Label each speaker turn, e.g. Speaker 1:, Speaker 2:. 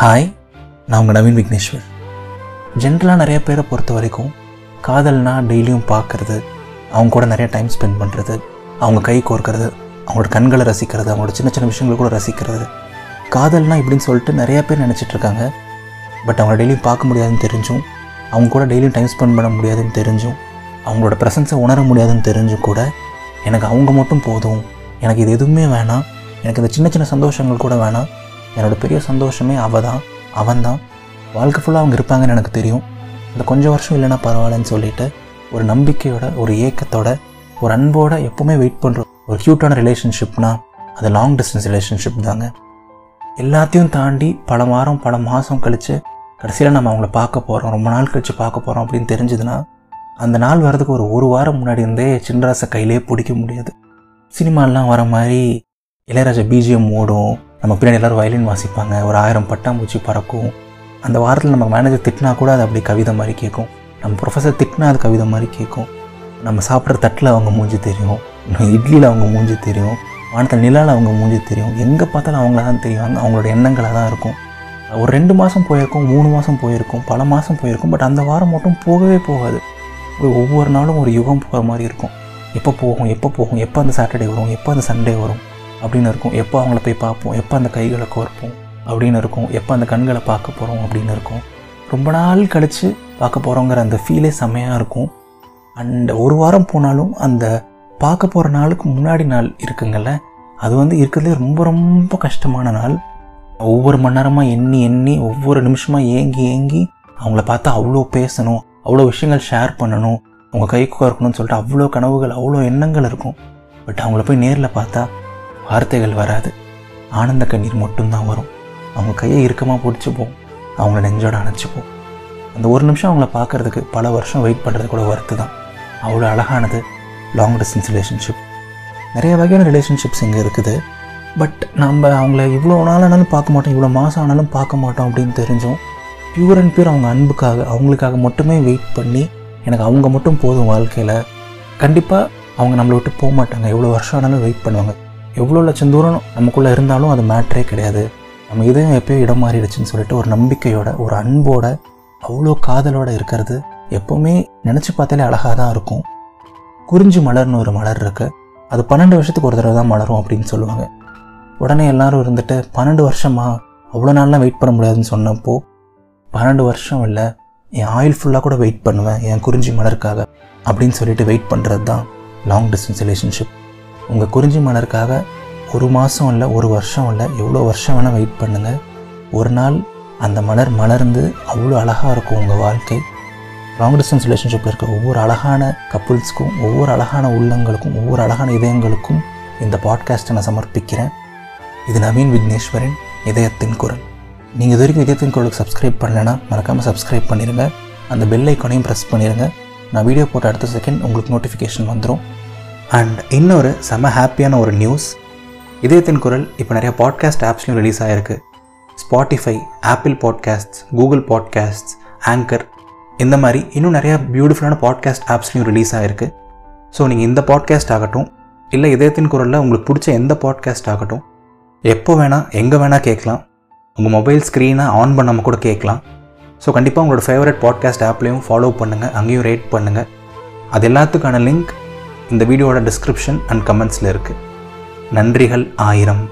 Speaker 1: Hi நான் உங்கள் நவீன் விக்னேஸ்வர். ஜென்ரலாக நிறைய பேரை பொறுத்த வரைக்கும் காதல்னா டெய்லியும் பார்க்குறது அவங்க கூட நிறைய டைம் ஸ்பெண்ட் பண்ணுறது அவங்க கை கோர்க்கறது அவங்களோட கண்களை ரசிக்கிறது அவங்களோட சின்ன சின்ன விஷயங்களை கூட ரசிக்கிறது. காதல்னா இப்படின்னு சொல்லிட்டு நிறைய பேர் நினச்சிட்ருக்காங்க பட் அவங்கள டெய்லியும் பார்க்க முடியாதுன்னு தெரிஞ்சும் அவங்க கூட டெய்லியும் டைம் ஸ்பெண்ட் பண்ண முடியாதுன்னு தெரிஞ்சும் அவங்களோட ப்ரெசன்ஸை உணர முடியாதுன்னு தெரிஞ்சும் கூட எனக்கு அவங்க மட்டும் போதும். எனக்கு இது எதுவுமே வேணாம். எனக்கு இந்த சின்ன சின்ன சந்தோஷங்கள் கூட வேணாம். என்னோடய பெரிய சந்தோஷமே அவள் தான் அவன் தான் வாழ்க்கை ஃபுல்லாக அவங்க இருப்பாங்கன்னு எனக்கு தெரியும். இந்த கொஞ்சம் வருஷம் இல்லைன்னா பரவாயில்லன்னு சொல்லிட்டு ஒரு நம்பிக்கையோட ஒரு ஏக்கத்தோட ஒரு அன்போட எப்போவுமே வெயிட் பண்ணுற ஒரு க்யூட்டான ரிலேஷன்ஷிப்னா அது லாங் டிஸ்டன்ஸ் ரிலேஷன்ஷிப் தாங்க. எல்லாத்தையும் தாண்டி பல வாரம் பல மாதம் கழித்து கடைசியில் நம்ம அவங்கள பார்க்க போகிறோம் ரொம்ப நாள் கழித்து பார்க்க போகிறோம் அப்படின்னு தெரிஞ்சதுன்னா அந்த நாள் வர்றதுக்கு ஒரு ஒரு வாரம் முன்னாடி இருந்தே சின்ராசை கையிலே பிடிக்க முடியாது. சினிமாலாம் வர மாதிரி இளையராஜா பிஜிஎம் ஓடும் நம்ம பின்னாடி எல்லோரும் வயலின் வாசிப்பாங்க. ஒரு ஆயிரம் பட்டாம்பூச்சி பறக்கும். அந்த வாரத்தில் நம்ம மேனேஜர் திட்டினா கூட அது அப்படி கவிதை மாதிரி கேட்கும். நம்ம ப்ரொஃபஸர் திட்டினா அது கவிதை மாதிரி கேட்கும். நம்ம சாப்பிட்ற தட்டில் அவங்க மூஞ்சி தெரியும். இட்லியில் அவங்க மூஞ்சி தெரியும். வானத்தில் நிலாவில் அவங்க மூஞ்சி தெரியும். எங்கே பார்த்தாலும் அவங்கள தான் தெரியும் அவங்களோட எண்ணங்களாக தான் இருக்கும். ஒரு ரெண்டு மாதம் போயிருக்கும் மூணு மாதம் போயிருக்கும் பல மாதம் போயிருக்கும். பட் அந்த வாரம் மட்டும் போகவே போகாது. ஒவ்வொரு நாளும் ஒரு யுகம் போகிற மாதிரி இருக்கும். எப்போ போகும் எப்போ போகும் எப்போ அந்த சாட்டர்டே வரும் எப்போ அந்த சண்டே வரும்? அப்படின்னு இருக்கும். எப்போ அவங்கள போய் பார்ப்போம்? எப்போ அந்த கைகளை கோர்ப்போம்? அப்படின்னு இருக்கும். எப்போ அந்த கண்களை பார்க்க போகிறோம் அப்படின்னு இருக்கும். ரொம்ப நாள் கழித்து பார்க்க போகிறோங்கிற அந்த ஃபீலே செம்மையாக இருக்கும். அண்ட் ஒரு வாரம் போனாலும் அந்த பார்க்க போகிற நாளுக்கு முன்னாடி நாள் இருக்குங்கள்ல அது வந்து இருக்கிறதுலே ரொம்ப ரொம்ப கஷ்டமான நாள். ஒவ்வொரு மணி நேரமாக எண்ணி எண்ணி ஒவ்வொரு நிமிஷமாக ஏங்கி ஏங்கி அவங்கள பார்த்தா அவ்வளோ பேசணும் அவ்வளோ விஷயங்கள் ஷேர் பண்ணணும் அவங்க கைக்கு இருக்கணும்னு சொல்லிட்டு அவ்வளோ கனவுகள் அவ்வளோ எண்ணங்கள் இருக்கும். பட் அவங்கள போய் நேரில் பார்த்தா வார்த்தைகள் வராது. ஆனந்த கண்ணீர் மட்டும்தான் வரும். அவங்க கையை இறுக்கமாக பிடிச்சிப்போம் அவங்கள நெஞ்சோட அணைச்சிப்போம் அந்த ஒரு நிமிஷம் அவங்கள பார்க்குறதுக்கு பல வருஷம் வெயிட் பண்ணுறது கூட ஒர்த்து தான். அவ்வளோ அழகானது லாங் டிஸ்டன்ஸ் ரிலேஷன்ஷிப் நிறைய வகையான ரிலேஷன்ஷிப்ஸ் இங்கே இருக்குது. பட் நம்ம அவங்கள இவ்வளோ நாள் ஆனாலும் பார்க்க மாட்டோம் இவ்வளோ மாதம் ஆனாலும் பார்க்க மாட்டோம் அப்படின்னு தெரிஞ்சோம் பியூர் அண்ட் பியூர் அவங்க அன்புக்காக அவங்களுக்காக மட்டுமே வெயிட் பண்ணி எனக்கு அவங்க மட்டும் போதும் வாழ்க்கையில். கண்டிப்பாக அவங்க நம்மளை விட்டு போக மாட்டாங்க. எவ்வளோ வருஷம் ஆனாலும் வெயிட் பண்ணுவாங்க. எவ்வளோ லட்சம் தூரம் நமக்குள்ளே இருந்தாலும் அது மேட்ரே கிடையாது. நம்ம இதயம் எப்போயோ இடம் மாறிடுச்சுன்னு சொல்லிட்டு ஒரு நம்பிக்கையோட ஒரு அன்போட அவ்வளோ காதலோட இருக்கிறது எப்போவுமே நினச்சி பார்த்தாலே அழகாக தான் இருக்கும். குறிஞ்சி மலர்னு ஒரு மலர் இருக்குது அது பன்னெண்டு வருஷத்துக்கு ஒரு தடவை தான் மலரும் அப்படின்னு சொல்லுவாங்க. உடனே எல்லாரும் இருந்துட்டு பன்னெண்டு வருஷமா? அவ்வளோ நாள்லாம் வெயிட் பண்ண முடியாதுன்னு சொன்னப்போ பன்னெண்டு வருஷம் இல்லை என் ஆயில் ஃபுல்லாக கூட வெயிட் பண்ணுவேன் என் குறிஞ்சி மலருக்காக அப்படின்னு சொல்லிட்டு வெயிட் பண்ணுறது தான் லாங் டிஸ்டன்ஸ் ரிலேஷன்ஷிப் உங்கள் குறிஞ்சி மலருக்காக ஒரு மாதம் இல்லை ஒரு வருஷம் இல்லை எவ்வளோ வருஷம் வேணால் வெயிட் பண்ணுங்கள் ஒரு நாள் அந்த மலர் மலர்ந்து அவ்வளோ அழகாக இருக்கும் உங்கள் வாழ்க்கை. லாங் டிஸ்டன்ஸ் ரிலேஷன்ஷிப்பில் இருக்க ஒவ்வொரு அழகான கப்புள்ஸ்க்கும் ஒவ்வொரு அழகான உள்ளங்களுக்கும் ஒவ்வொரு அழகான இதயங்களுக்கும் இந்த பாட்காஸ்ட்டை நான் சமர்ப்பிக்கிறேன். இது நவீன் விக்னேஸ்வரன் இதயத்தின் குரல். நீங்கள் இது வரைக்கும் இதயத்தின் குரலுக்கு சப்ஸ்கிரைப் பண்ணலைன்னா மறக்காமல் சப்ஸ்கிரைப் பண்ணிடுங்க அந்த பெல் ஐக்கானையும் ப்ரெஸ் பண்ணிடுங்க நான் வீடியோ போட்ட அடுத்த செகண்ட் உங்களுக்கு நோட்டிஃபிகேஷன் வந்துடும் அண்ட் இன்னொரு செம ஹாப்பியான ஒரு நியூஸ் இதயத்தின் குரல் இப்போ நிறைய பாட்காஸ்ட் ஆப்ஸ்லையும் ரிலீஸ் ஆகிருக்கு Spotify Apple podcasts Google podcasts Anchor இந்த மாதிரி இன்னும் நிறையா பியூட்டிஃபுல்லான பாட்காஸ்ட் ஆப்ஸ்லையும் ரிலீஸ் ஆகிருக்கு ஸோ நீங்கள் இந்த பாட்காஸ்ட் ஆகட்டும் இல்லை இதயத்தின் குரலில் உங்களுக்கு பிடிச்ச எந்த பாட்காஸ்ட் ஆகட்டும் எப்போ வேணால் எங்கே வேணால் கேட்கலாம். உங்கள் மொபைல் ஸ்க்ரீனை ஆன் பண்ணாமல் கூட கேட்கலாம். ஸோ கண்டிப்பாக உங்களோட ஃபேவரட் பாட்காஸ்ட் ஆப்லேயும் ஃபாலோ பண்ணுங்கள் அங்கேயும் ரேட் பண்ணுங்கள் அது எல்லாத்துக்கான லிங்க் இந்த வீடியோட டிஸ்கிரிப்ஷன் அண்ட் கமெண்ட்ஸில் இருக்குது நன்றிகள் ஆயிரம்.